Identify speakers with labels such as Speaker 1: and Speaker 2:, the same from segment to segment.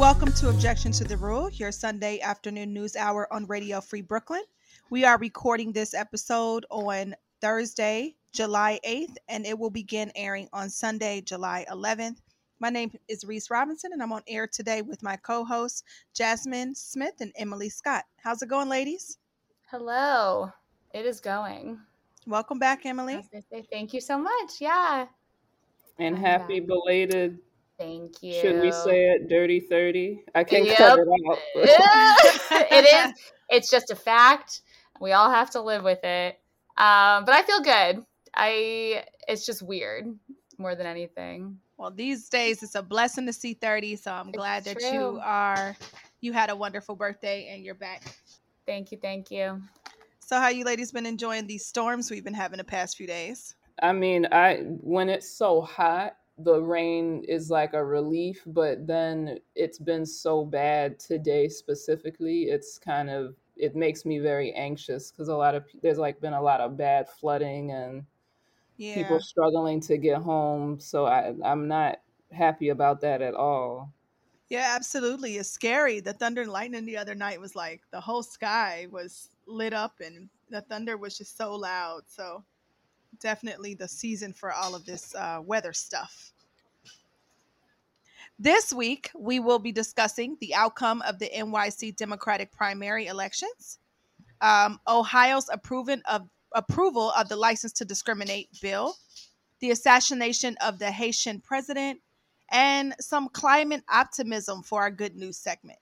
Speaker 1: Welcome to Objection to the Rule, your Sunday afternoon news hour on Radio Free Brooklyn. We are recording this episode on Thursday, July 8th, and it will begin airing on Sunday, July 11th. My name is Reese Robinson, and I'm on air today with my co hosts, Jasmine Smith and Emily Scott. How's it going, ladies?
Speaker 2: Hello. It is going.
Speaker 1: Welcome back, Emily.
Speaker 2: Thank you so much. Yeah.
Speaker 3: And I'm happy back. belated
Speaker 2: Thank you.
Speaker 3: Should we say it? Dirty 30? I can't yep. cut it out.
Speaker 2: it is. It's just a fact. We all have to live with it. Um, but I feel good. I it's just weird more than anything.
Speaker 1: Well, these days it's a blessing to see 30, so I'm glad it's that true. you are you had a wonderful birthday and you're back.
Speaker 2: Thank you, thank you.
Speaker 1: So how you ladies been enjoying these storms we've been having the past few days?
Speaker 3: I mean, I when it's so hot, the rain is like a relief, but then it's been so bad today specifically. It's kind of it makes me very anxious because a lot of there's like been a lot of bad flooding and yeah. people struggling to get home. So I I'm not happy about that at all.
Speaker 1: Yeah, absolutely. It's scary. The thunder and lightning the other night was like the whole sky was lit up and the thunder was just so loud. So definitely the season for all of this uh, weather stuff. This week, we will be discussing the outcome of the NYC Democratic primary elections, um, Ohio's of, approval of the license to discriminate bill, the assassination of the Haitian president, and some climate optimism for our good news segment.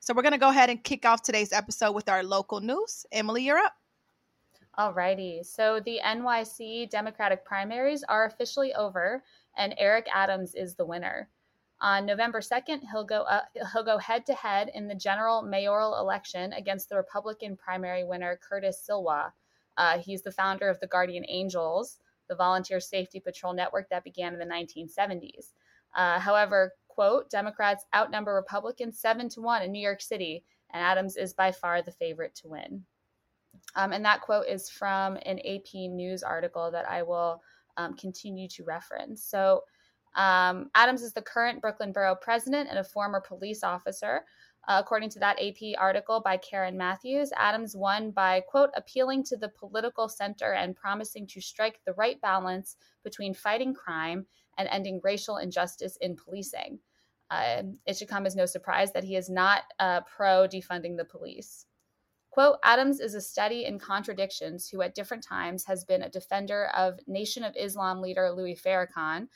Speaker 1: So, we're going to go ahead and kick off today's episode with our local news. Emily, you're up.
Speaker 2: Alrighty. So the NYC Democratic primaries are officially over, and Eric Adams is the winner. On November 2nd, he'll go he'll go head to head in the general mayoral election against the Republican primary winner Curtis Sliwa. Uh, he's the founder of the Guardian Angels, the volunteer safety patrol network that began in the 1970s. Uh, however, quote, Democrats outnumber Republicans seven to one in New York City, and Adams is by far the favorite to win. Um, and that quote is from an AP News article that I will um, continue to reference. So, um, Adams is the current Brooklyn Borough president and a former police officer. Uh, according to that AP article by Karen Matthews, Adams won by, quote, appealing to the political center and promising to strike the right balance between fighting crime and ending racial injustice in policing. Uh, it should come as no surprise that he is not uh, pro defunding the police. Quote, Adams is a study in contradictions who at different times has been a defender of Nation of Islam leader Louis Farrakhan,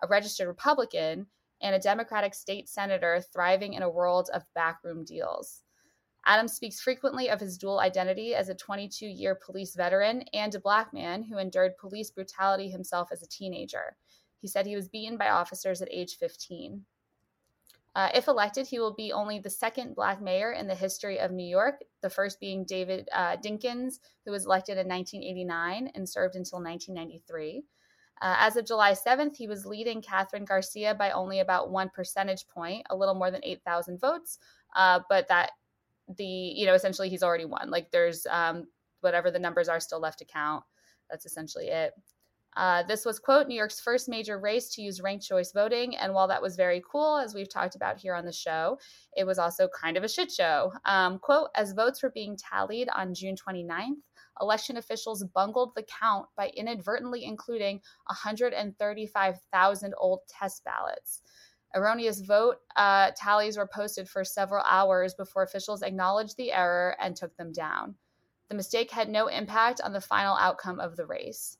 Speaker 2: a registered Republican, and a Democratic state senator thriving in a world of backroom deals. Adams speaks frequently of his dual identity as a 22 year police veteran and a black man who endured police brutality himself as a teenager. He said he was beaten by officers at age 15. Uh, if elected, he will be only the second black mayor in the history of New York, the first being David uh, Dinkins, who was elected in 1989 and served until 1993. Uh, as of July 7th, he was leading Kathryn Garcia by only about one percentage point, a little more than 8,000 votes. Uh, but that the, you know, essentially he's already won. Like there's um, whatever the numbers are still left to count. That's essentially it. Uh, this was, quote, New York's first major race to use ranked choice voting. And while that was very cool, as we've talked about here on the show, it was also kind of a shit show. Um, quote, as votes were being tallied on June 29th, election officials bungled the count by inadvertently including 135,000 old test ballots. Erroneous vote uh, tallies were posted for several hours before officials acknowledged the error and took them down. The mistake had no impact on the final outcome of the race.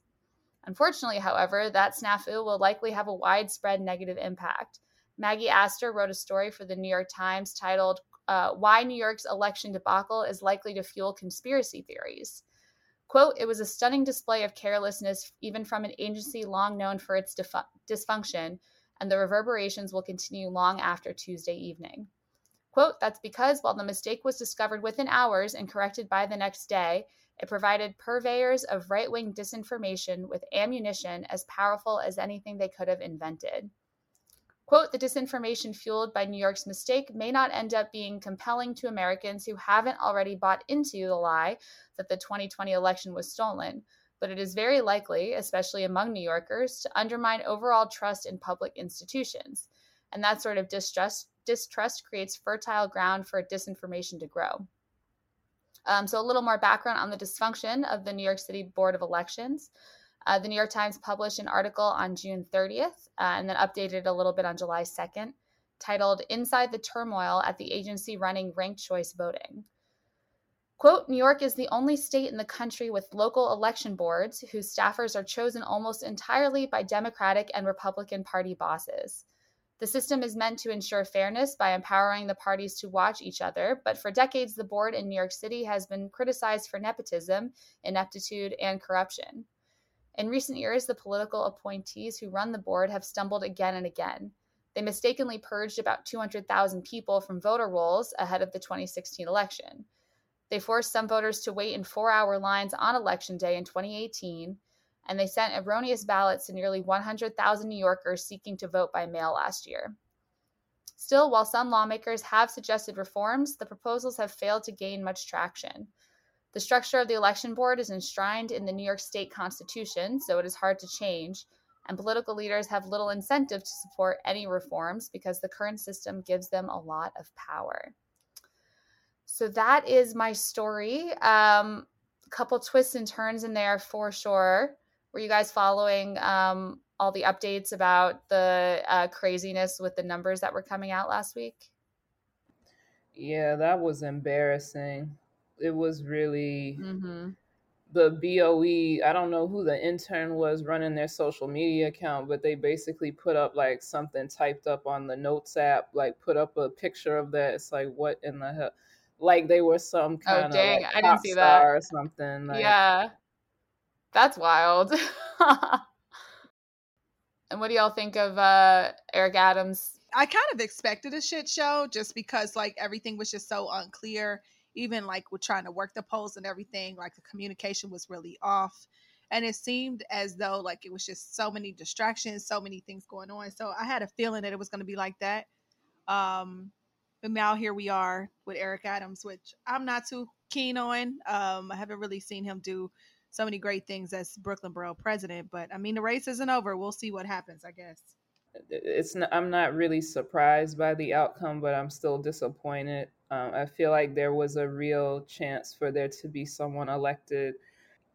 Speaker 2: Unfortunately, however, that snafu will likely have a widespread negative impact. Maggie Astor wrote a story for the New York Times titled, uh, Why New York's Election Debacle is Likely to Fuel Conspiracy Theories. Quote, it was a stunning display of carelessness, even from an agency long known for its dif- dysfunction, and the reverberations will continue long after Tuesday evening. Quote, that's because while the mistake was discovered within hours and corrected by the next day, it provided purveyors of right wing disinformation with ammunition as powerful as anything they could have invented. Quote, the disinformation fueled by New York's mistake may not end up being compelling to Americans who haven't already bought into the lie that the 2020 election was stolen, but it is very likely, especially among New Yorkers, to undermine overall trust in public institutions. And that sort of distrust distrust creates fertile ground for disinformation to grow. Um, so, a little more background on the dysfunction of the New York City Board of Elections. Uh, the New York Times published an article on June 30th uh, and then updated a little bit on July 2nd titled Inside the Turmoil at the Agency Running Ranked Choice Voting. Quote New York is the only state in the country with local election boards whose staffers are chosen almost entirely by Democratic and Republican Party bosses. The system is meant to ensure fairness by empowering the parties to watch each other, but for decades, the board in New York City has been criticized for nepotism, ineptitude, and corruption. In recent years, the political appointees who run the board have stumbled again and again. They mistakenly purged about 200,000 people from voter rolls ahead of the 2016 election. They forced some voters to wait in four hour lines on election day in 2018, and they sent erroneous ballots to nearly 100,000 New Yorkers seeking to vote by mail last year. Still, while some lawmakers have suggested reforms, the proposals have failed to gain much traction. The structure of the election board is enshrined in the New York State Constitution, so it is hard to change, and political leaders have little incentive to support any reforms because the current system gives them a lot of power. So that is my story. Um, a couple twists and turns in there for sure. Were you guys following um, all the updates about the uh, craziness with the numbers that were coming out last week?
Speaker 3: Yeah, that was embarrassing it was really mm-hmm. the BOE. I don't know who the intern was running their social media account, but they basically put up like something typed up on the notes app, like put up a picture of that. It's like what in the hell? Like they were some kind
Speaker 2: oh, dang.
Speaker 3: of like
Speaker 2: I didn't see that
Speaker 3: or something. Like,
Speaker 2: yeah, that's wild. and what do y'all think of uh, Eric Adams?
Speaker 1: I kind of expected a shit show just because like everything was just so unclear even like with trying to work the polls and everything, like the communication was really off. And it seemed as though like it was just so many distractions, so many things going on. So I had a feeling that it was going to be like that. Um, but now here we are with Eric Adams, which I'm not too keen on. Um, I haven't really seen him do so many great things as Brooklyn Borough president. But I mean, the race isn't over. We'll see what happens, I guess.
Speaker 3: It's not, I'm not really surprised by the outcome, but I'm still disappointed. Um, I feel like there was a real chance for there to be someone elected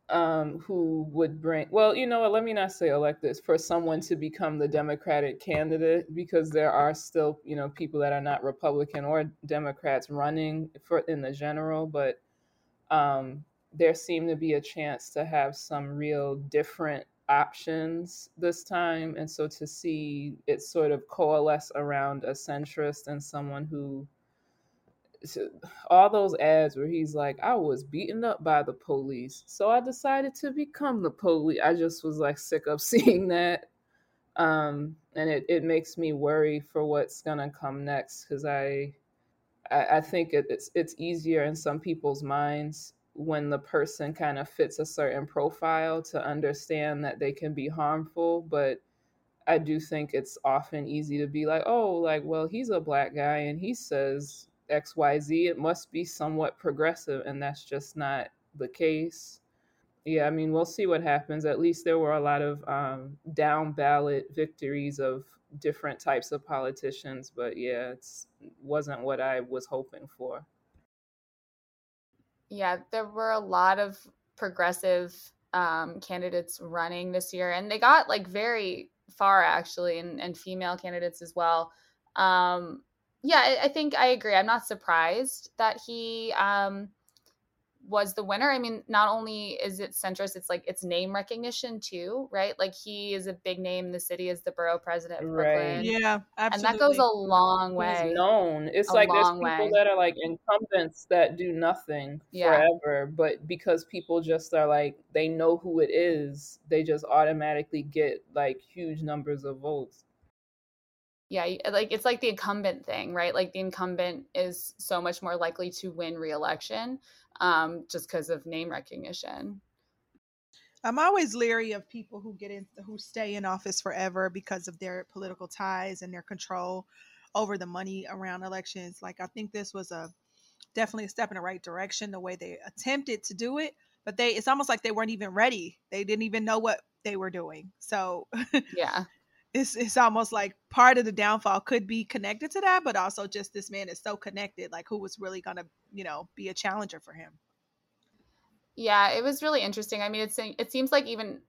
Speaker 3: um, who would bring, well, you know what, let me not say elected, for someone to become the Democratic candidate because there are still, you know, people that are not Republican or Democrats running for in the general, but um, there seemed to be a chance to have some real different options this time. And so to see it sort of coalesce around a centrist and someone who all those ads where he's like, I was beaten up by the police, so I decided to become the police. I just was like sick of seeing that. Um, and it, it makes me worry for what's gonna come next because I, I, think it, it's it's easier in some people's minds when the person kind of fits a certain profile to understand that they can be harmful, but I do think it's often easy to be like, oh, like, well, he's a black guy and he says XYZ, it must be somewhat progressive, and that's just not the case. Yeah, I mean, we'll see what happens. At least there were a lot of um, down ballot victories of different types of politicians, but yeah, it wasn't what I was hoping for.
Speaker 2: Yeah, there were a lot of progressive um, candidates running this year, and they got like very far actually, and, and female candidates as well. Um, yeah, I think I agree. I'm not surprised that he um, was the winner. I mean, not only is it centrist, it's like it's name recognition too, right? Like he is a big name in the city as the borough president of Brooklyn.
Speaker 1: Right. Yeah, absolutely.
Speaker 2: And that goes a long way.
Speaker 3: He's known. It's a like there's people way. that are like incumbents that do nothing yeah. forever, but because people just are like they know who it is, they just automatically get like huge numbers of votes
Speaker 2: yeah like it's like the incumbent thing right? Like the incumbent is so much more likely to win re-election um, just because of name recognition.
Speaker 1: I'm always leery of people who get in who stay in office forever because of their political ties and their control over the money around elections like i think this was a definitely a step in the right direction the way they attempted to do it but they it's almost like they weren't even ready. They didn't even know what they were doing so
Speaker 2: yeah
Speaker 1: it's it's almost like part of the downfall could be connected to that, but also just this man is so connected. Like, who was really gonna, you know, be a challenger for him?
Speaker 2: Yeah, it was really interesting. I mean, it's it seems like even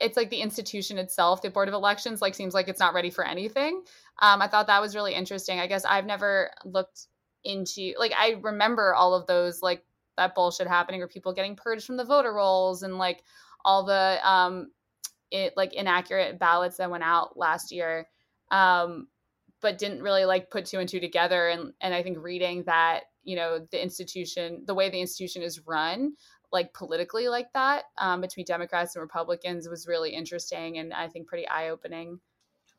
Speaker 2: it's like the institution itself, the Board of Elections, like seems like it's not ready for anything. Um, I thought that was really interesting. I guess I've never looked into like I remember all of those like that bullshit happening or people getting purged from the voter rolls and like all the um it like inaccurate ballots that went out last year. Um, but didn't really like put two and two together and and I think reading that, you know, the institution, the way the institution is run, like politically like that um, between Democrats and Republicans was really interesting and I think pretty eye opening.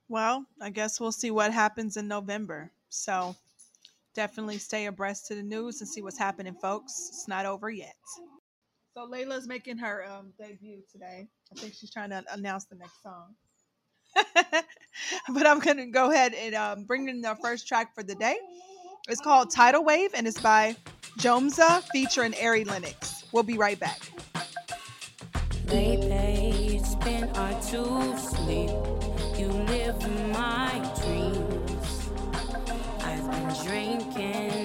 Speaker 1: Well, I guess we'll see what happens in November. So definitely stay abreast to the news and see what's happening, folks. It's not over yet. So Layla's making her um, debut today. I think she's trying to announce the next song. but I'm gonna go ahead and um, bring in the first track for the day. It's called Tidal Wave and it's by Jomza featuring Ari Lennox. We'll be right back.
Speaker 4: Lately, it's been to sleep. You live my dreams. I've been drinking,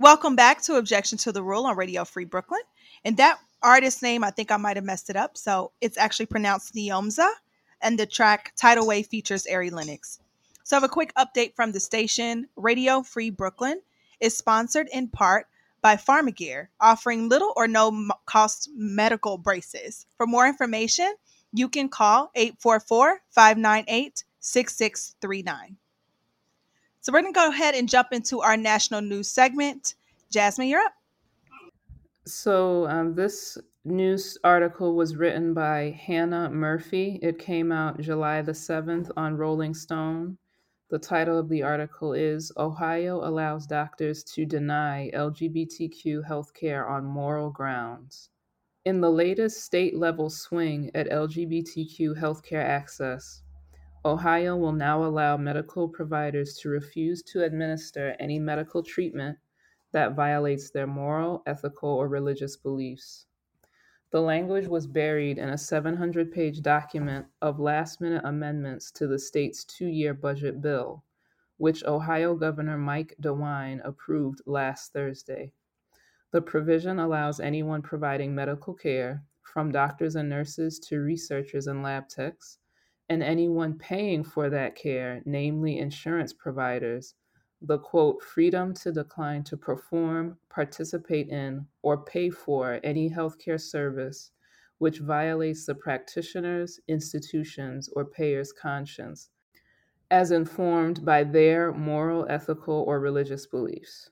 Speaker 1: Welcome back to Objection to the Rule on Radio Free Brooklyn. And that artist name, I think I might have messed it up. So it's actually pronounced Neomza. And the track Tidal Wave features Ari Lennox. So I have a quick update from the station. Radio Free Brooklyn is sponsored in part by Pharmagear, offering little or no cost medical braces. For more information, you can call 844 598 6639. So we're going to go ahead and jump into our national news segment. Jasmine, you're up.
Speaker 3: So, um, this news article was written by Hannah Murphy. It came out July the 7th on Rolling Stone. The title of the article is Ohio Allows Doctors to Deny LGBTQ Healthcare on Moral Grounds. In the latest state level swing at LGBTQ healthcare access, Ohio will now allow medical providers to refuse to administer any medical treatment that violates their moral, ethical, or religious beliefs. The language was buried in a 700 page document of last minute amendments to the state's two year budget bill, which Ohio Governor Mike DeWine approved last Thursday. The provision allows anyone providing medical care, from doctors and nurses to researchers and lab techs, and anyone paying for that care, namely insurance providers, the quote, freedom to decline to perform, participate in, or pay for any healthcare service which violates the practitioner's, institution's, or payer's conscience, as informed by their moral, ethical, or religious beliefs.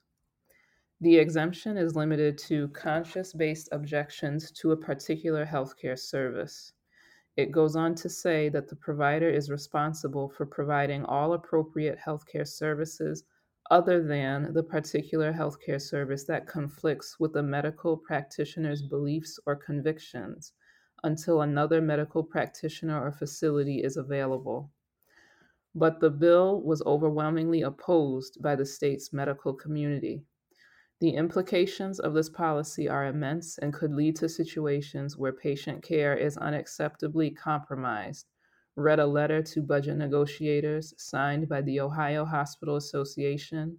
Speaker 3: The exemption is limited to conscience based objections to a particular healthcare service. It goes on to say that the provider is responsible for providing all appropriate healthcare services other than the particular healthcare service that conflicts with the medical practitioner's beliefs or convictions until another medical practitioner or facility is available. But the bill was overwhelmingly opposed by the state's medical community. The implications of this policy are immense and could lead to situations where patient care is unacceptably compromised. Read a letter to budget negotiators signed by the Ohio Hospital Association,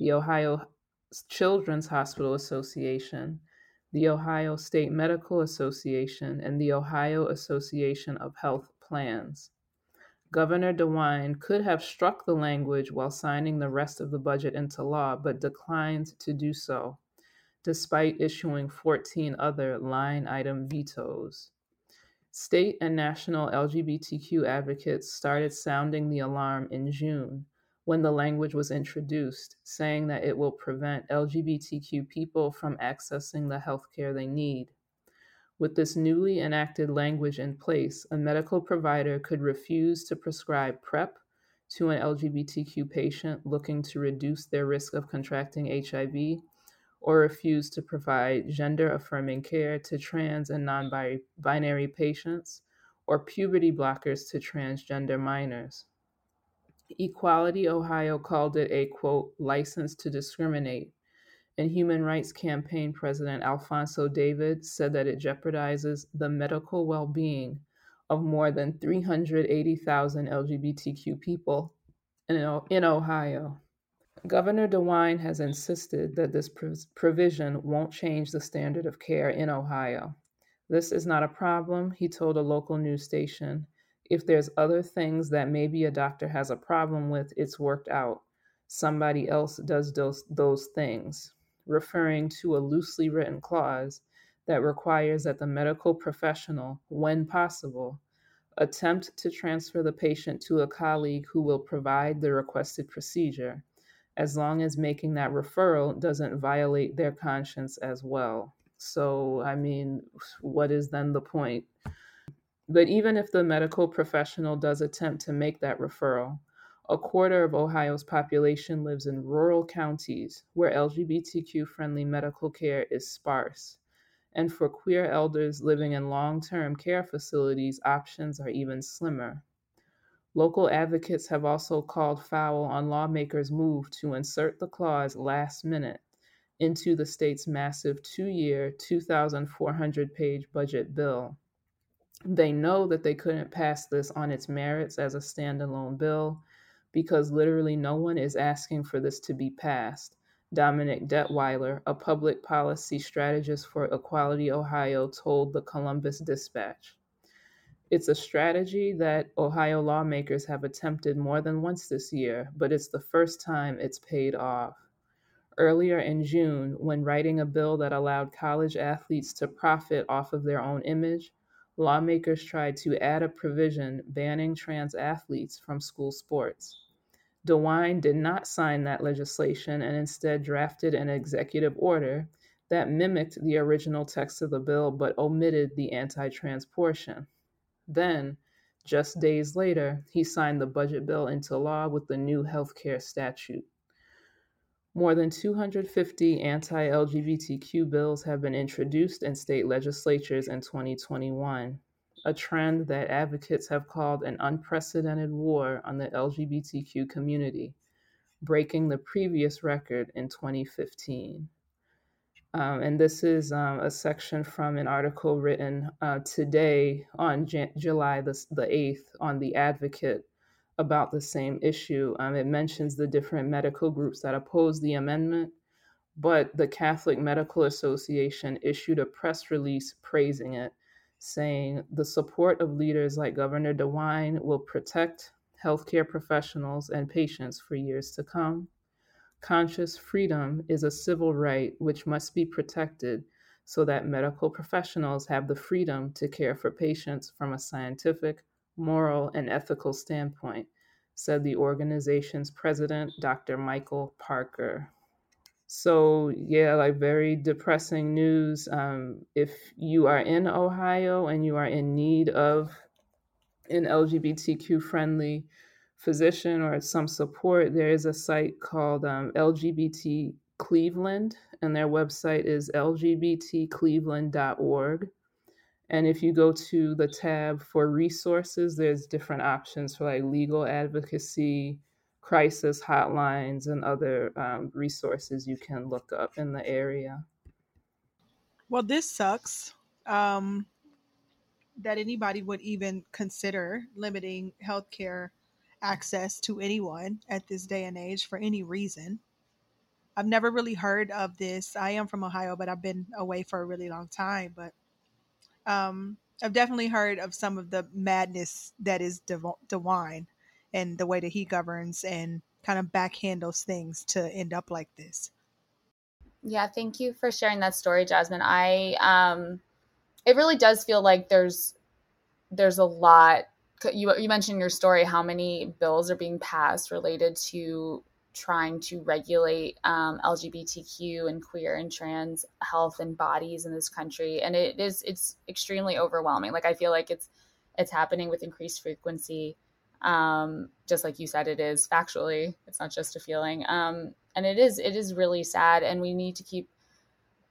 Speaker 3: the Ohio Children's Hospital Association, the Ohio State Medical Association, and the Ohio Association of Health Plans. Governor DeWine could have struck the language while signing the rest of the budget into law, but declined to do so, despite issuing 14 other line item vetoes. State and national LGBTQ advocates started sounding the alarm in June when the language was introduced, saying that it will prevent LGBTQ people from accessing the health care they need. With this newly enacted language in place, a medical provider could refuse to prescribe PrEP to an LGBTQ patient looking to reduce their risk of contracting HIV, or refuse to provide gender affirming care to trans and non binary patients, or puberty blockers to transgender minors. Equality Ohio called it a quote, license to discriminate and Human Rights Campaign President Alfonso David said that it jeopardizes the medical well being of more than 380,000 LGBTQ people in, in Ohio. Governor DeWine has insisted that this provision won't change the standard of care in Ohio. This is not a problem, he told a local news station. If there's other things that maybe a doctor has a problem with, it's worked out. Somebody else does those, those things referring to a loosely written clause that requires that the medical professional, when possible, attempt to transfer the patient to a colleague who will provide the requested procedure, as long as making that referral doesn't violate their conscience as well. So, I mean, what is then the point? But even if the medical professional does attempt to make that referral, a quarter of Ohio's population lives in rural counties where LGBTQ friendly medical care is sparse. And for queer elders living in long term care facilities, options are even slimmer. Local advocates have also called foul on lawmakers' move to insert the clause last minute into the state's massive two year, 2,400 page budget bill. They know that they couldn't pass this on its merits as a standalone bill because literally no one is asking for this to be passed. Dominic Detweiler, a public policy strategist for Equality Ohio, told the Columbus Dispatch. It's a strategy that Ohio lawmakers have attempted more than once this year, but it's the first time it's paid off. Earlier in June, when writing a bill that allowed college athletes to profit off of their own image, lawmakers tried to add a provision banning trans athletes from school sports. DeWine did not sign that legislation and instead drafted an executive order that mimicked the original text of the bill but omitted the anti trans portion. Then, just days later, he signed the budget bill into law with the new healthcare statute. More than 250 anti LGBTQ bills have been introduced in state legislatures in 2021, a trend that advocates have called an unprecedented war on the LGBTQ community, breaking the previous record in 2015. Um, and this is um, a section from an article written uh, today on Jan- July the, the 8th on The Advocate about the same issue. Um, it mentions the different medical groups that oppose the amendment, but the Catholic Medical Association issued a press release praising it, saying the support of leaders like Governor DeWine will protect healthcare professionals and patients for years to come. Conscious freedom is a civil right which must be protected so that medical professionals have the freedom to care for patients from a scientific, moral, and ethical standpoint, said the organization's president, Dr. Michael Parker. So, yeah, like very depressing news. Um, if you are in Ohio and you are in need of an LGBTQ friendly physician or some support, there is a site called um, LGBT Cleveland, and their website is lgbtcleveland.org. And if you go to the tab for resources, there's different options for like legal advocacy, crisis hotlines, and other um, resources you can look up in the area.
Speaker 1: Well, this sucks. Um, that anybody would even consider limiting healthcare access to anyone at this day and age for any reason. I've never really heard of this. I am from Ohio, but I've been away for a really long time. But um, I've definitely heard of some of the madness that is DeWine and the way that he governs and kind of backhandles things to end up like this.
Speaker 2: Yeah, thank you for sharing that story, Jasmine. I um it really does feel like there's there's a lot you you mentioned your story how many bills are being passed related to trying to regulate um, LGBTQ and queer and trans health and bodies in this country, and it is it's extremely overwhelming. Like I feel like it's it's happening with increased frequency, um, just like you said, it is factually. It's not just a feeling, um, and it is it is really sad, and we need to keep,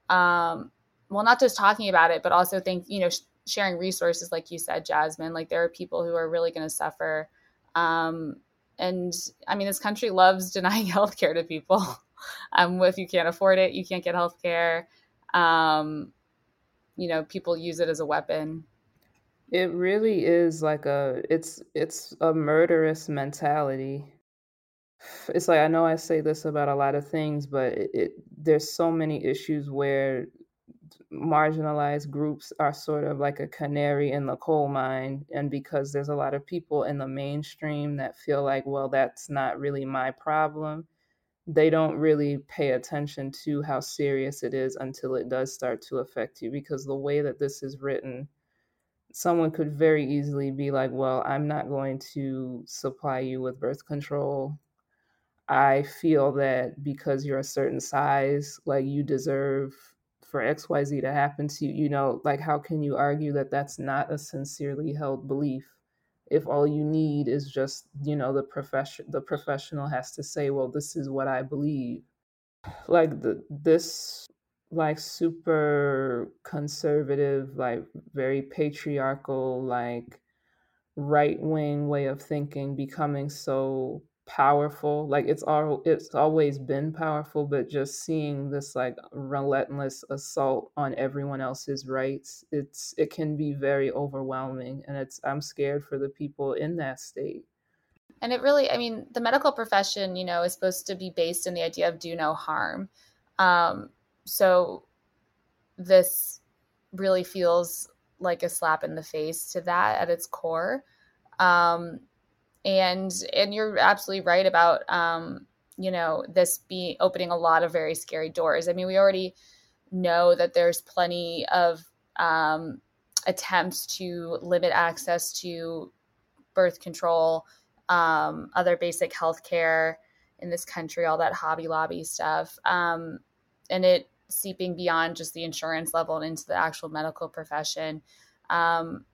Speaker 2: um, well, not just talking about it, but also think you know sh- sharing resources, like you said, Jasmine. Like there are people who are really going to suffer. Um, and I mean, this country loves denying healthcare to people. um, if you can't afford it, you can't get healthcare. Um, you know, people use it as a weapon.
Speaker 3: It really is like a it's it's a murderous mentality. It's like I know I say this about a lot of things, but it, it there's so many issues where marginalized groups are sort of like a canary in the coal mine and because there's a lot of people in the mainstream that feel like well that's not really my problem they don't really pay attention to how serious it is until it does start to affect you. Because the way that this is written someone could very easily be like well i'm not going to supply you with birth control. I feel that because you're a certain size like you deserve for xyz to happen to you you know like how can you argue that that's not a sincerely held belief if all you need is just you know the profession the professional has to say well this is what i believe. Like the this like super conservative like very patriarchal like right wing way of thinking becoming so powerful like it's all it's always been powerful but just seeing this like relentless assault on everyone else's rights it's it can be very overwhelming and it's i'm scared for the people in that state
Speaker 2: And it really, I mean, the medical profession, you know, is supposed to be based in the idea of do no harm. Um, so this really feels like a slap in the face to that at its core. Um, and and you're absolutely right about um, you know, this be opening a lot of very scary doors. I mean, we already know that there's plenty of um, attempts to limit access to birth control, um, other basic health care in this country, all that Hobby Lobby stuff. Um, and it seeping beyond just the insurance level and into the actual medical profession um,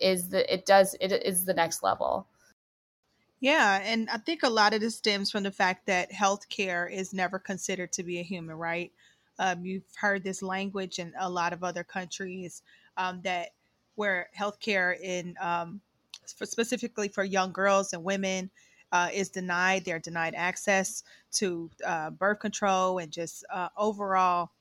Speaker 2: is the it does it is the next level.
Speaker 1: Yeah, and I think a lot of this stems from the fact that healthcare is never considered to be a human right. Um, you've heard this language in a lot of other countries um, that where healthcare in um, for specifically for young girls and women uh, is denied. They're denied access to uh, birth control and just uh, overall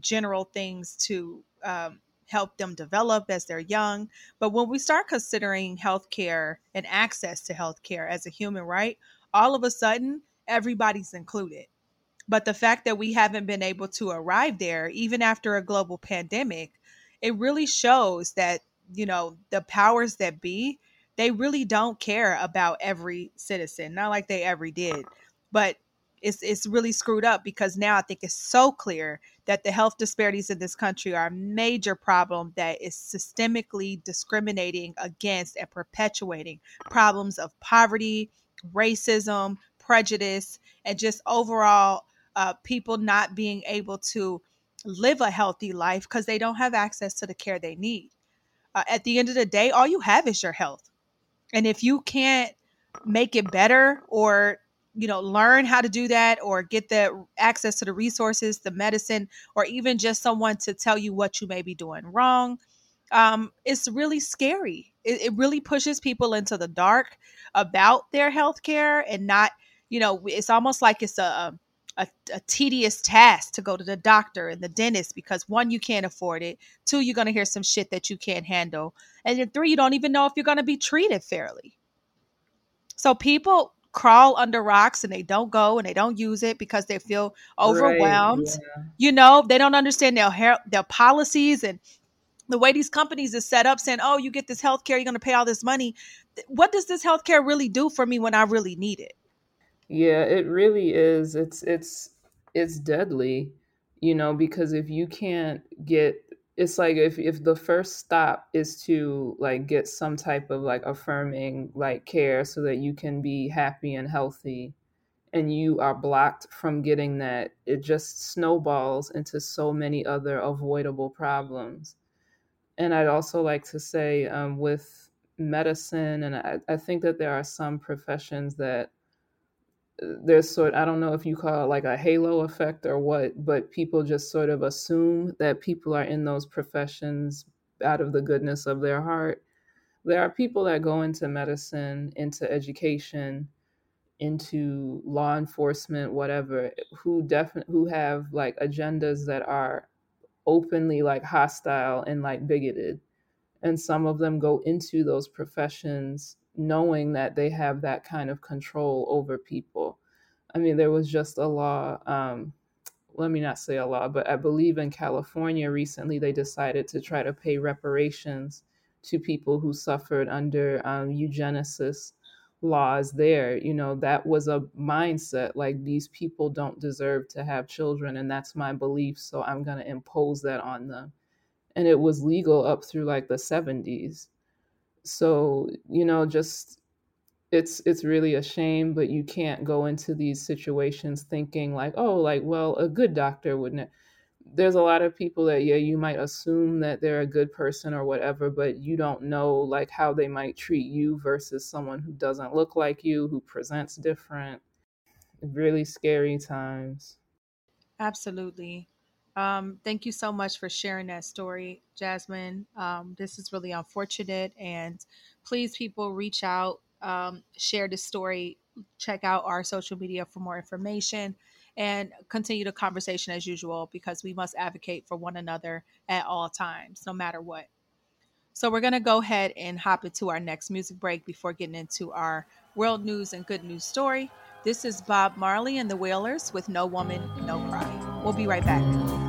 Speaker 1: general things to um, help them develop as they're young. But when we start considering healthcare and access to healthcare as a human right, all of a sudden everybody's included. But the fact that we haven't been able to arrive there, even after a global pandemic, it really shows that, you know, the powers that be, they really don't care about every citizen, not like they ever did. But it's, it's really screwed up because now I think it's so clear that the health disparities in this country are a major problem that is systemically discriminating against and perpetuating problems of poverty, racism, prejudice, and just overall uh, people not being able to live a healthy life because they don't have access to the care they need. Uh, at the end of the day, all you have is your health. And if you can't make it better or you know learn how to do that or get the access to the resources the medicine or even just someone to tell you what you may be doing wrong um, it's really scary. It, it really pushes people into the dark about their health care and not you know it's almost like it's a, a a tedious task to go to the doctor and the dentist because one you can't afford it two you're going to hear some shit that you can't handle and then three you don't even know if you're going to be treated fairly. So people crawl under rocks and they don't go and they don't use it because they feel overwhelmed.
Speaker 3: Right, yeah.
Speaker 1: You know, they don't understand their hair, their policies and the way these companies are set up saying, "Oh, you get this health care, you're going to pay all this money." What does this health care really do for me when I really need it?
Speaker 3: Yeah, it really is. It's it's it's deadly, you know, because if you can't get it's like if if the first stop is to like get some type of like affirming like care so that you can be happy and healthy and you are blocked from getting that, it just snowballs into so many other avoidable problems. And I'd also like to say um, with medicine, and I, I think that there are some professions that there's sort I don't know if you call it like a halo effect or what, but people just sort of assume that people are in those professions out of the goodness of their heart. There are people that go into medicine, into education, into law enforcement, whatever, who definitely who have like agendas that are openly like hostile and like bigoted. And some of them go into those professions knowing that they have that kind of control over people. I mean, there was just a law, um, let me not say a law, but I believe in California recently they decided to try to pay reparations to people who suffered under um, eugenicist laws there. You know, that was a mindset like these people don't deserve to have children, and that's my belief, so I'm going to impose that on them. And it was legal up through like the 70s so you know just it's it's really a shame but you can't go into these situations thinking like oh like well a good doctor wouldn't there's a lot of people that yeah you might assume that they're a good person or whatever but you don't know like how they might treat you versus someone who doesn't look like you who presents different really scary times
Speaker 1: Absolutely. Um, thank you so much for sharing that story, Jasmine. Um, this is really unfortunate, and please, people, reach out, um, share this story, check out our social media for more information, and continue the conversation as usual because we must advocate for one another at all times, no matter what. So, we're going to go ahead and hop into our next music break before getting into our world news and good news story. This is Bob Marley and the Wailers with No Woman, No Cry. We'll be right back.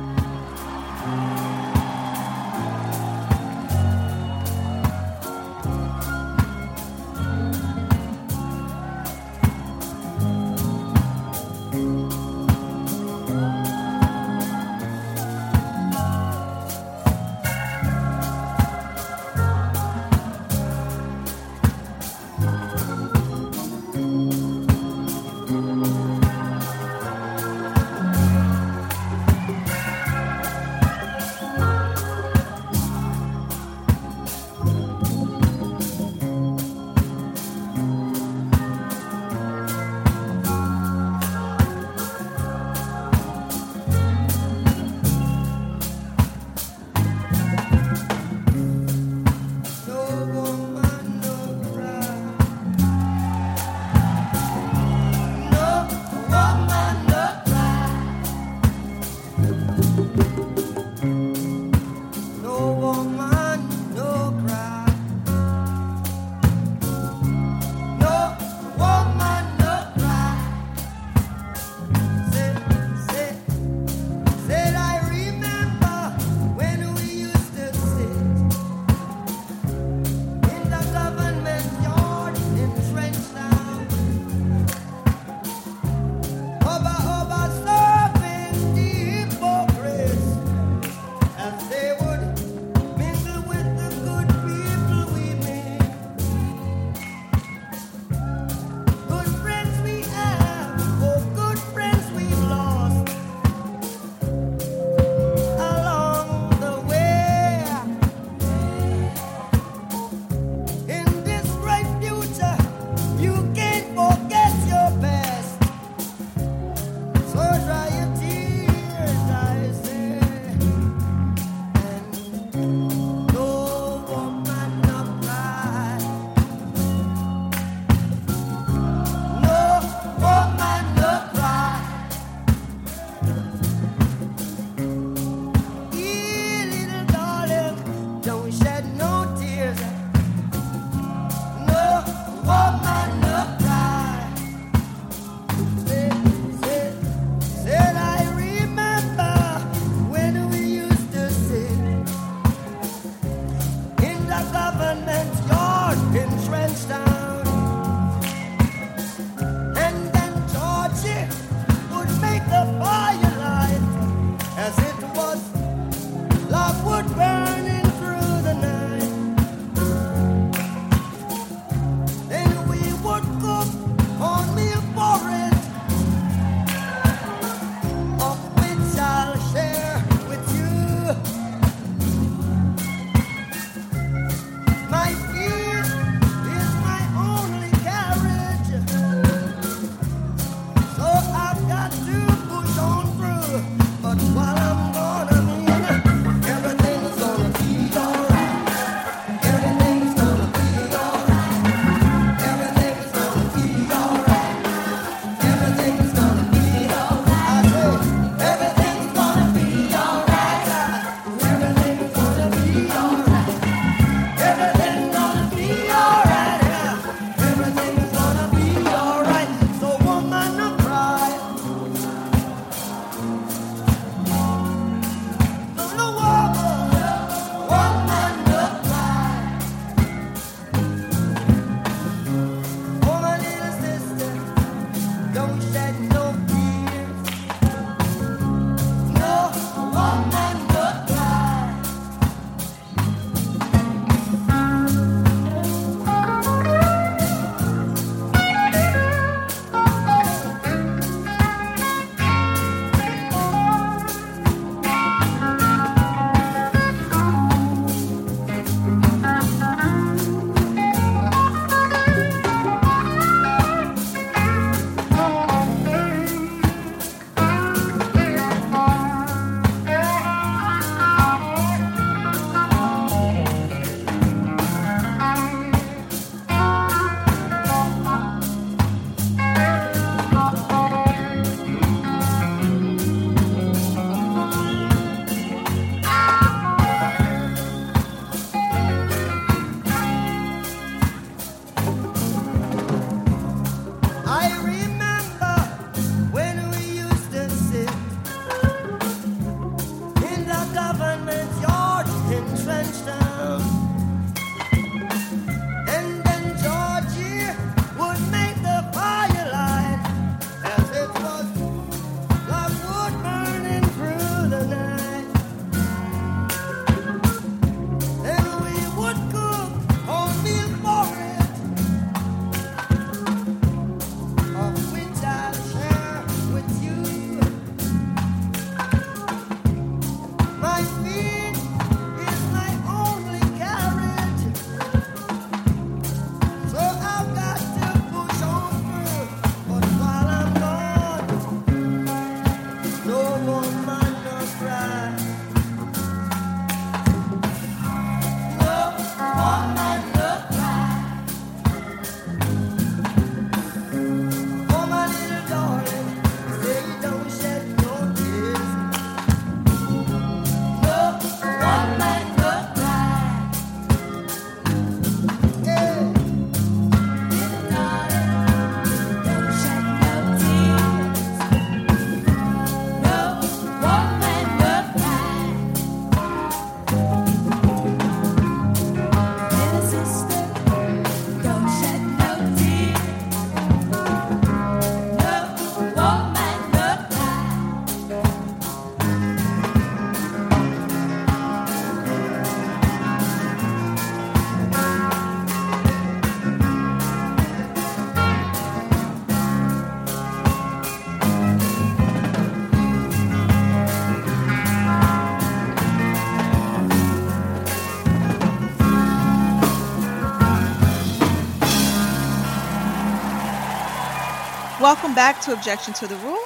Speaker 1: Welcome back to Objection to the Rule.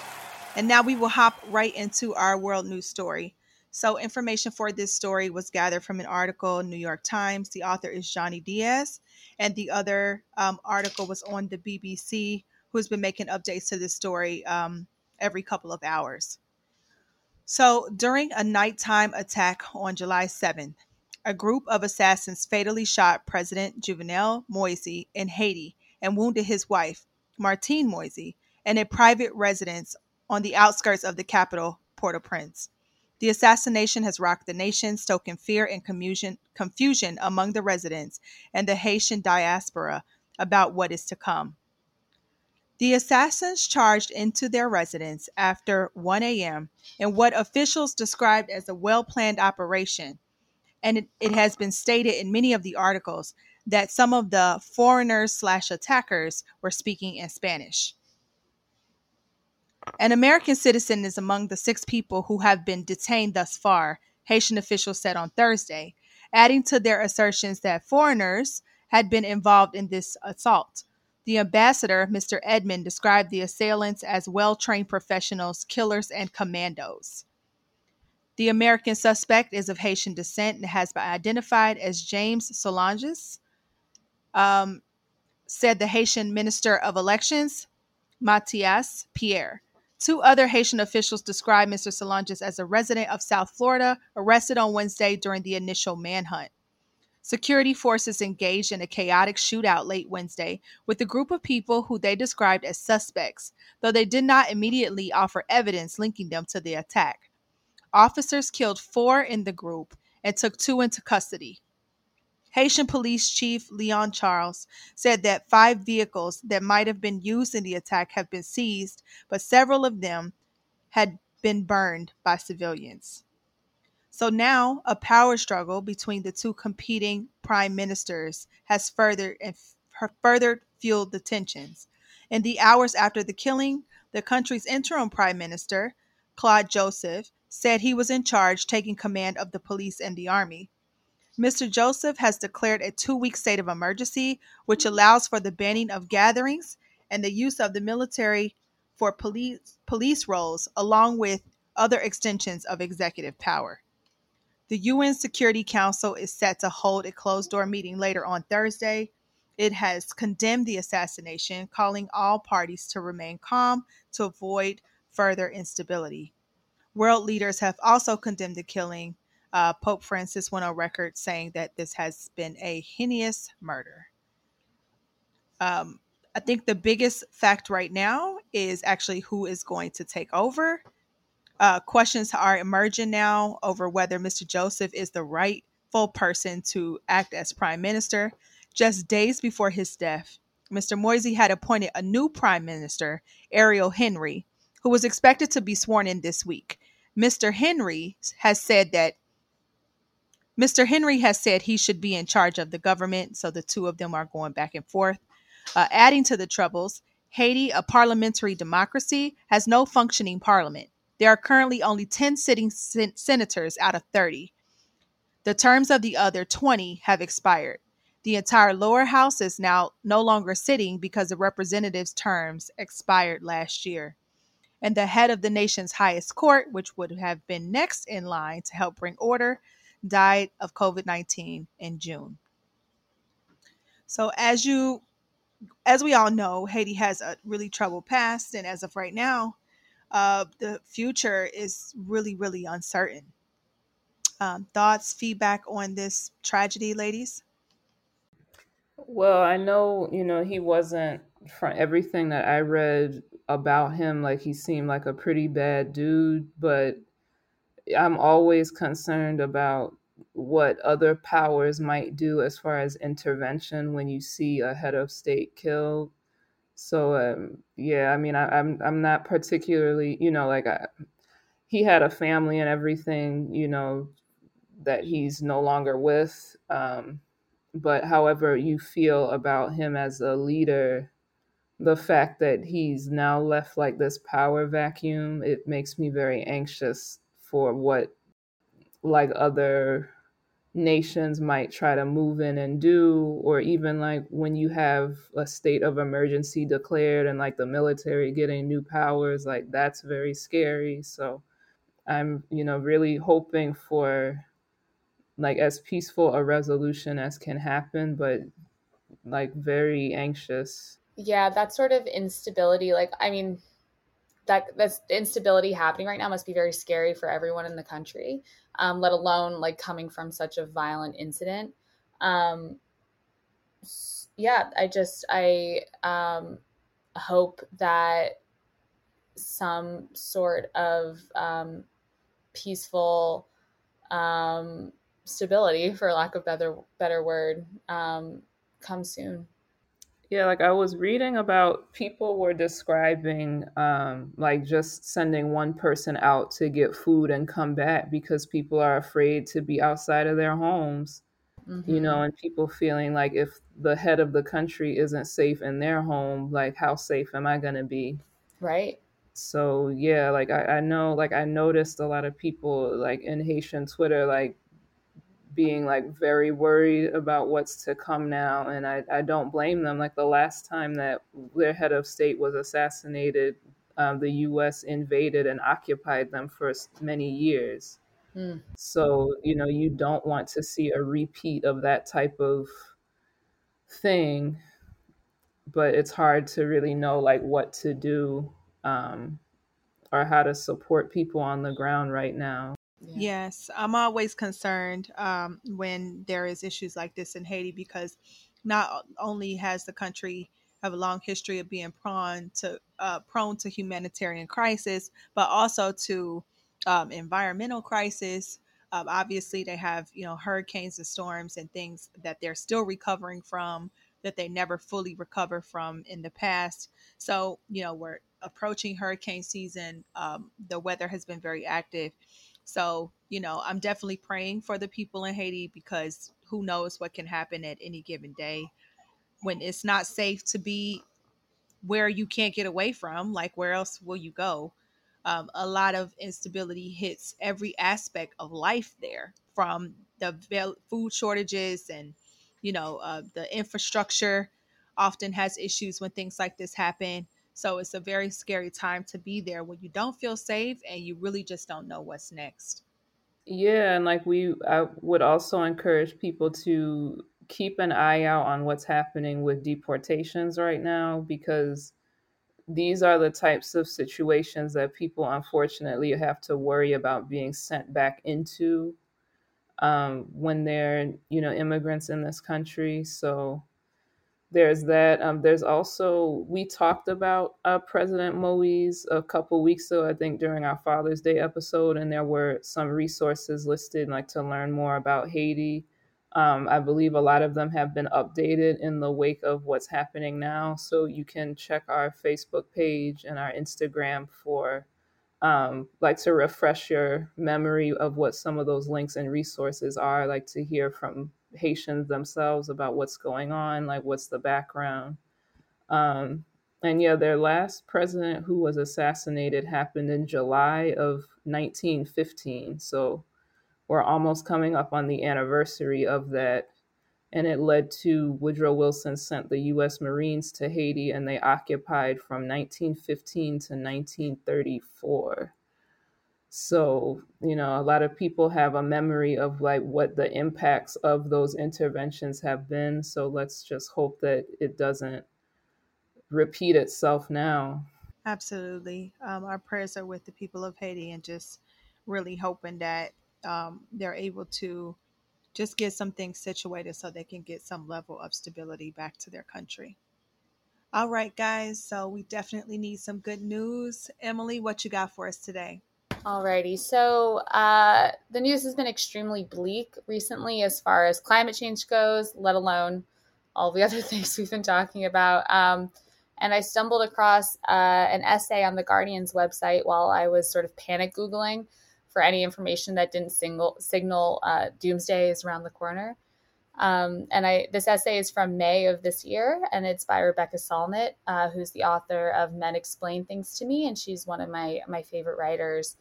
Speaker 1: And now we will hop right into our world news story. So, information for this story was gathered from an article, New York Times. The author is Johnny Diaz, and the other um, article was on the BBC, who's been making updates to this story um, every couple of hours. So, during a nighttime attack on July 7th, a group of assassins fatally shot President Jovenel Moise in Haiti and wounded his wife, Martine Moise, in a private residence on the outskirts of the capital, Port au Prince. The assassination has rocked the nation, stoking fear and confusion, confusion among the residents and the Haitian diaspora about what is to come. The assassins charged into their residence after 1 a.m. in what officials described as a well planned operation. And it, it has been stated in many of the articles that some of the foreigners slash attackers were speaking in Spanish. An American citizen is among the six people who have been detained thus far, Haitian officials said on Thursday, adding to their assertions that foreigners had been involved in this assault. The ambassador, Mr. Edmond, described the assailants as well trained professionals, killers, and commandos. The American suspect is of Haitian descent and has been identified as James Solanges, um, said the Haitian Minister of Elections, Mathias Pierre. Two other Haitian officials described Mr. Solanges as a resident of South Florida, arrested on Wednesday during the initial manhunt. Security forces engaged in a chaotic shootout late Wednesday with a group of people who they described as suspects, though they did not immediately offer evidence linking them to the attack. Officers killed four in the group and took two into custody. Haitian Police Chief Leon Charles said that five vehicles that might have been used in the attack have been seized, but several of them had been burned by civilians. So now a power struggle between the two competing prime ministers has further and further fueled the tensions. In the hours after the killing, the country's interim prime minister, Claude Joseph, said he was in charge taking command of the police and the army. Mr. Joseph has declared a two week state of emergency, which allows for the banning of gatherings and the use of the military for police, police roles, along with other extensions of executive power. The UN Security Council is set to hold a closed door meeting later on Thursday. It has condemned the assassination, calling all parties to remain calm to avoid further instability. World leaders have also condemned the killing uh, Pope Francis went on record saying that this has been a heinous murder. Um, I think the biggest fact right now is actually who is going to take over. Uh, questions are emerging now over whether Mr. Joseph is the rightful person to act as prime minister. Just days before his death, Mr. Moise had appointed a new prime minister, Ariel Henry, who was expected to be sworn in this week. Mr. Henry has said that Mr. Henry has said he should be in charge of the government, so the two of them are going back and forth. Uh, adding to the troubles, Haiti, a parliamentary democracy, has no functioning parliament. There are currently only 10 sitting sen- senators out of 30. The terms of the other 20 have expired. The entire lower house is now no longer sitting because the representatives' terms expired last year. And the head of the nation's highest court, which would have been next in line to help bring order, died of COVID 19 in June. So, as you as we all know, Haiti has a really troubled past, and as of right now, uh, the future is really, really uncertain. Um, thoughts, feedback on this tragedy, ladies?
Speaker 3: Well, I know, you know, he wasn't from everything that I read about him, like he seemed like a pretty bad dude, but I'm always concerned about what other powers might do as far as intervention when you see a head of state killed. So um, yeah, I mean, I, I'm I'm not particularly, you know, like I, he had a family and everything, you know, that he's no longer with. Um, but however you feel about him as a leader, the fact that he's now left like this power vacuum, it makes me very anxious for what like other nations might try to move in and do or even like when you have a state of emergency declared and like the military getting new powers like that's very scary. So i'm you know really hoping for like as peaceful a resolution as can happen but like very anxious.
Speaker 2: Yeah, that sort of instability, like I mean, that that's instability happening right now must be very scary for everyone in the country, um, let alone like coming from such a violent incident. Um, yeah, I just I um, hope that some sort of um, peaceful um, stability, for lack of better better word, um, comes soon.
Speaker 3: Yeah, like I was reading about people were describing um like just sending one person out to get food and come back because people are afraid to be outside of their homes, you
Speaker 2: hmm
Speaker 3: know, and people feeling like if the head of the country isn't safe in their home, like how safe am I gonna be?
Speaker 2: Right.
Speaker 3: So yeah, like I, I know like I noticed a lot of people like in Haitian Twitter like being like very worried about what's to come now and I, I don't blame them. Like the last time that their head of state was assassinated um, the us invaded and occupied them for many years.
Speaker 2: Mm.
Speaker 3: so you know you don't want to see a repeat of that type of thing but it's hard to really know like what to do um, or how to support people on the ground right now
Speaker 2: Yeah.
Speaker 1: Yes, I'm always concerned um, when there is issues like this in Haiti because not only has the country have a long history of being prone to uh, prone to humanitarian crisis, but also to um, environmental crisis. Um, obviously, they have you know hurricanes and storms and things that they're still recovering from that they never fully recover from in the past. So you know we're approaching hurricane season. Um, the weather has been very active so, you know, I'm definitely praying for the people in Haiti because who knows what can happen at any given day when it's not safe to be where you can't get away from. Like, where else will you go? Um, a lot of instability hits every aspect of life there from the food shortages and, you know, uh, the infrastructure often has issues when things like this happen. So it's a very scary time to be there when you don't feel safe and you really just don't know what's next.
Speaker 3: Yeah, and like we, I would also encourage people to keep an eye out on what's happening with deportations right now because these are the types of situations that people unfortunately have to worry about being sent back into um, when they're, you know, immigrants in this country. So there's that. Um, there's also we talked about uh, President Moise a couple weeks ago, I think, during our Father's Day episode, and there were some resources listed, like to learn more about Haiti. Um, I believe a lot of them have been updated in the wake of what's happening now, so you can check our Facebook page and our Instagram for um, like to refresh your memory of what some of those links and resources are, like to hear from Haitians themselves about what's going on, like what's the background. Um, and yeah, their last president who was assassinated happened in July of 1915. So we're almost coming up on the anniversary of that. And it led to Woodrow Wilson sent the US Marines to Haiti and they occupied from 1915 to 1934. So, you know, a lot of people have a memory of like what the impacts of those interventions have been. So let's just hope that it doesn't repeat itself now.
Speaker 1: Absolutely. Um, our prayers are with the people of Haiti and just really hoping that um, they're able to just get some things situated so they can get some level of stability back to their country. All right, guys. So we definitely need some good news. Emily, what you got for us today?
Speaker 2: Alrighty, so uh, the news has been extremely bleak recently as far as climate change goes, let alone all the other things we've been talking about. Um, and I stumbled across uh, an essay on the Guardian's website while I was sort of panic Googling for any information that didn't single, signal uh, doomsday is around the corner. Um, and I this essay is from May of this year, and it's by Rebecca Solnit, uh, who's the author of Men Explain Things to Me, and she's one of my my favorite writers.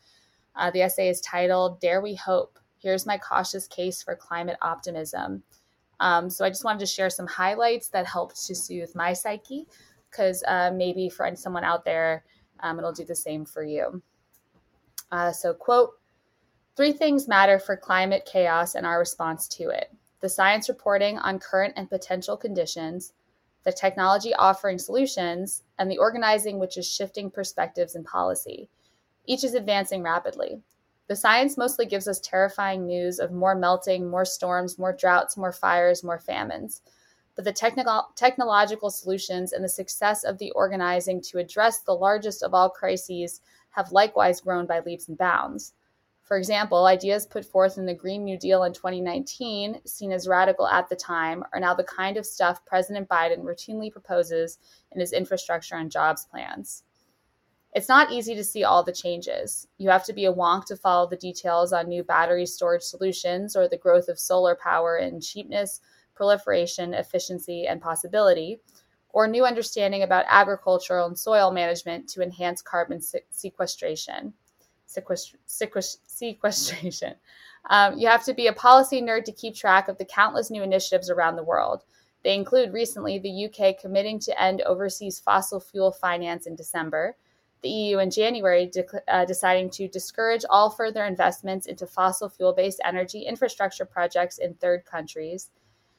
Speaker 2: Uh, the essay is titled "Dare We Hope: Here's my cautious case for climate optimism. Um, so I just wanted to share some highlights that helped to soothe my psyche, because uh, maybe for someone out there, um, it'll do the same for you. Uh, so, quote, three things matter for climate chaos and our response to it the science reporting on current and potential conditions, the technology offering solutions, and the organizing which is shifting perspectives and policy. Each is advancing rapidly. The science mostly gives us terrifying news of more melting, more storms, more droughts, more fires, more famines. But the technological solutions and the success of the organizing to address the largest of all crises have likewise grown by leaps and bounds. For example, ideas put forth in the Green New Deal in 2019, seen as radical at the time, are now the kind of stuff President Biden routinely proposes in his infrastructure and jobs plans. It's not easy to see all the changes. You have to be a wonk to follow the details on new battery storage solutions or the growth of solar power in cheapness, proliferation, efficiency, and possibility, or new understanding about agricultural and soil management to enhance carbon sequestration sequestration. Um, you have to be a policy nerd to keep track of the countless new initiatives around the world. They include recently the UK committing to end overseas fossil fuel finance in December, the EU in January de- uh, deciding to discourage all further investments into fossil fuel based energy infrastructure projects in third countries,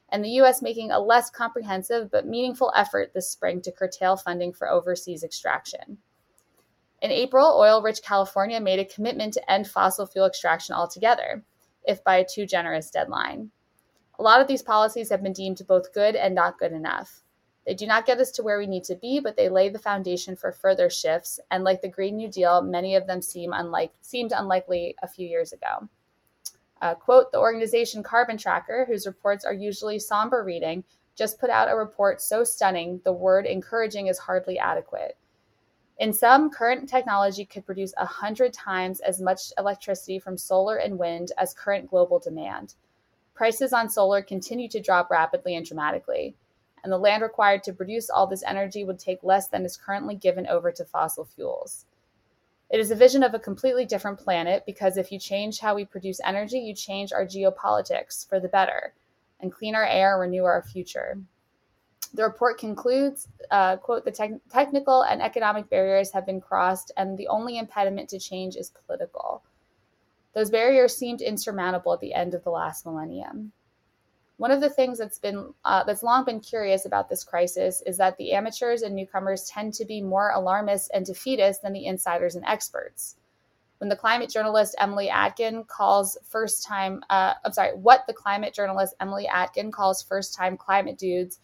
Speaker 2: and the US making a less comprehensive but meaningful effort this spring to curtail funding for overseas extraction. In April, oil rich California made a commitment to end fossil fuel extraction altogether, if by a too generous deadline. A lot of these policies have been deemed both good and not good enough. They do not get us to where we need to be, but they lay the foundation for further shifts, and like the Green New Deal, many of them seem unlike, seemed unlikely a few years ago. Uh, quote, the organization Carbon Tracker, whose reports are usually somber reading, just put out a report so stunning the word encouraging is hardly adequate. In some, current technology could produce 100 times as much electricity from solar and wind as current global demand. Prices on solar continue to drop rapidly and dramatically, and the land required to produce all this energy would take less than is currently given over to fossil fuels. It is a vision of a completely different planet because if you change how we produce energy, you change our geopolitics for the better and clean our air, and renew our future. The report concludes, uh, quote, the te- technical and economic barriers have been crossed, and the only impediment to change is political. Those barriers seemed insurmountable at the end of the last millennium. One of the things that's been uh, that's long been curious about this crisis is that the amateurs and newcomers tend to be more alarmist and defeatist than the insiders and experts. When the climate journalist Emily Atkin calls first time, uh, I'm sorry, what the climate journalist Emily Atkin calls first time climate dudes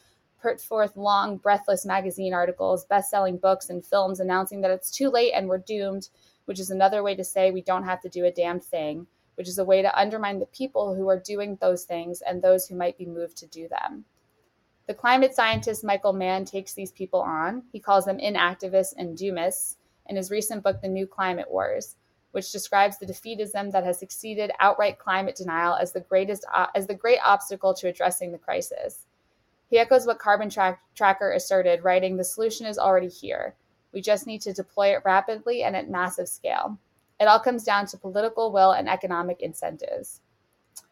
Speaker 2: put forth long, breathless magazine articles, best selling books, and films announcing that it's too late and we're doomed, which is another way to say we don't have to do a damn thing, which is a way to undermine the people who are doing those things and those who might be moved to do them. The climate scientist Michael Mann takes these people on. He calls them inactivists and doomists in his recent book, The New Climate Wars, which describes the defeatism that has succeeded outright climate denial as the greatest uh, as the great obstacle to addressing the crisis. He echoes what Carbon Tra- Tracker asserted, writing, The solution is already here. We just need to deploy it rapidly and at massive scale. It all comes down to political will and economic incentives.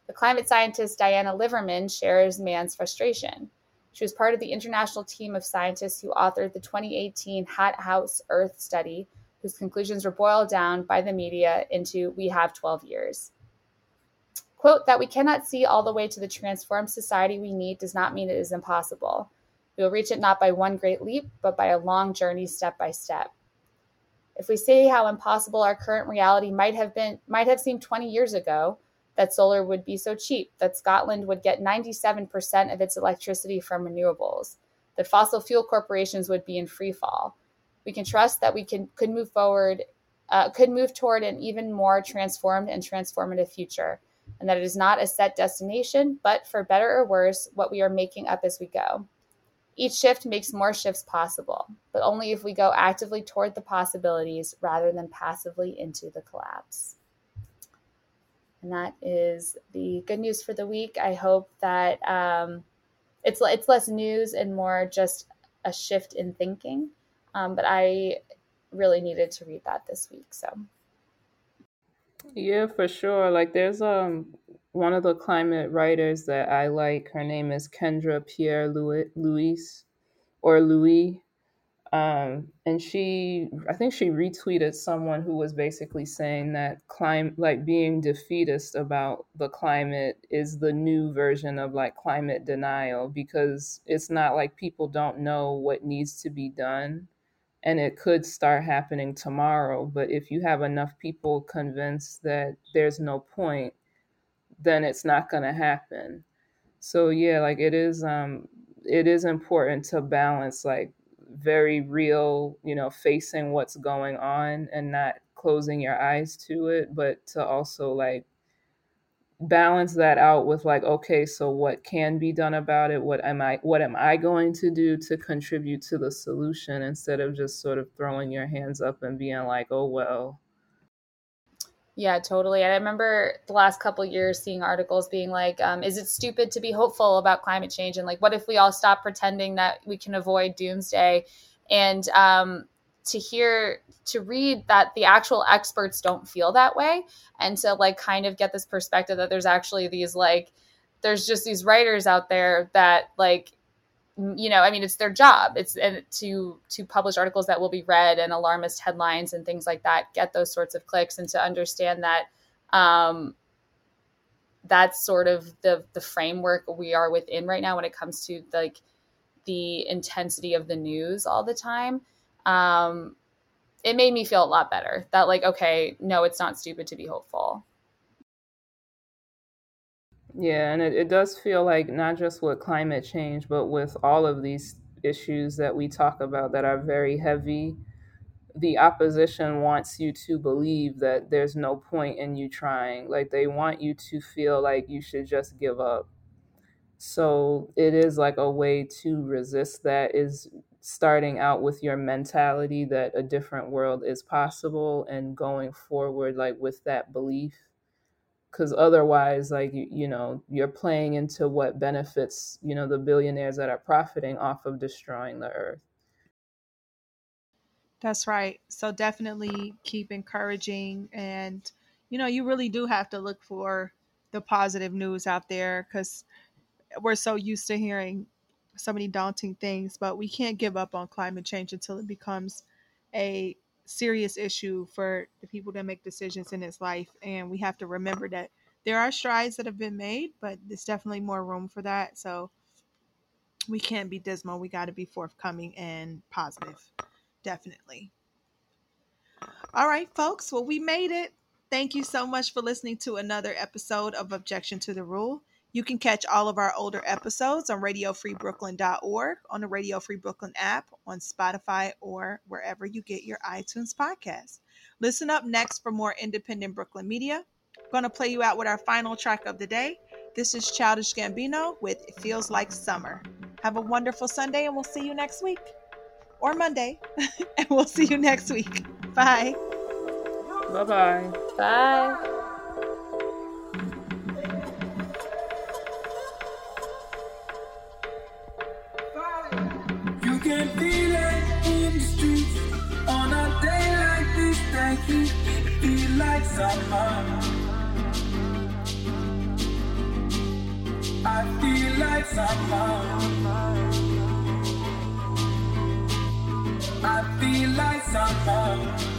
Speaker 2: The climate scientist Diana Liverman shares Mann's frustration. She was part of the international team of scientists who authored the 2018 Hot House Earth study, whose conclusions were boiled down by the media into We have 12 years. Quote, that we cannot see all the way to the transformed society we need does not mean it is impossible. We will reach it not by one great leap, but by a long journey step by step. If we say how impossible our current reality might have been might have seemed 20 years ago, that solar would be so cheap, that Scotland would get 97% of its electricity from renewables, that fossil fuel corporations would be in free fall. We can trust that we can could move forward, uh, could move toward an even more transformed and transformative future and that it is not a set destination, but for better or worse, what we are making up as we go. Each shift makes more shifts possible, but only if we go actively toward the possibilities rather than passively into the collapse. And that is the good news for the week. I hope that um, it's it's less news and more just a shift in thinking. Um, but I really needed to read that this week, so
Speaker 3: Yeah, for sure. Like there's um one of the climate writers that I like. Her name is Kendra Pierre Louis, or Louis. Um, and she, I think she retweeted someone who was basically saying that climate, like being defeatist about the climate, is the new version of like climate denial because it's not like people don't know what needs to be done and it could start happening tomorrow. But if you have enough people convinced that there's no point, then it's not going to happen. So yeah, like it is um it is important to balance like very real, you know, facing what's going on and not closing your eyes to it, but to also like balance that out with like okay so what can be done about it what am i what am i going to do to contribute to the solution instead of just sort of throwing your hands up and being like oh well
Speaker 2: Yeah, totally. And I remember the last couple years seeing articles being like, um, "Is it stupid to be hopeful about climate change?" And like, what if we all stop pretending that we can avoid doomsday? And um, to hear, to read that the actual experts don't feel that way, and to like kind of get this perspective that there's actually these like, there's just these writers out there that like you know i mean it's their job. It's and to to publish articles that will be read and alarmist headlines and things like that get those sorts of clicks and to understand that um that's sort of the the framework we are within right now when it comes to like the intensity of the news all the time um it made me feel a lot better that like okay no it's not stupid to be hopeful
Speaker 3: Yeah, and it, it does feel like not just with climate change, but with all of these issues that we talk about that are very heavy, the opposition wants you to believe that there's no point in you trying. Like they want you to feel like you should just give up. So it is like a way to resist that is starting out with your mentality that a different world is possible and going forward like with that belief because otherwise like you, you know you're playing into what benefits you know the billionaires that are profiting off of destroying the earth
Speaker 1: That's right. So definitely keep encouraging. And, you know, you really do have to look for the positive news out there because we're so used to hearing so many daunting things, but we can't give up on climate change until it becomes a serious issue for the people that make decisions in its life. And we have to remember that there are strides that have been made, but there's definitely more room for that. So we can't be dismal. We got to be forthcoming and positive. Definitely. All right, folks. Well, we made it. Thank you so much for listening to another episode of Objection to the Rule. You can catch all of our older episodes on radiofreebrooklyn.org, on the Radio Free Brooklyn app, on Spotify, or wherever you get your iTunes podcast. Listen up next for more independent Brooklyn media. going to play you out with our final track of the day. This is Childish Gambino with It Feels Like Summer. Have a wonderful Sunday, and we'll see you next week or Monday. and we'll see you next week. Bye.
Speaker 3: bye-bye
Speaker 2: bye
Speaker 5: feel like summer. I feel like summer. I feel like summer.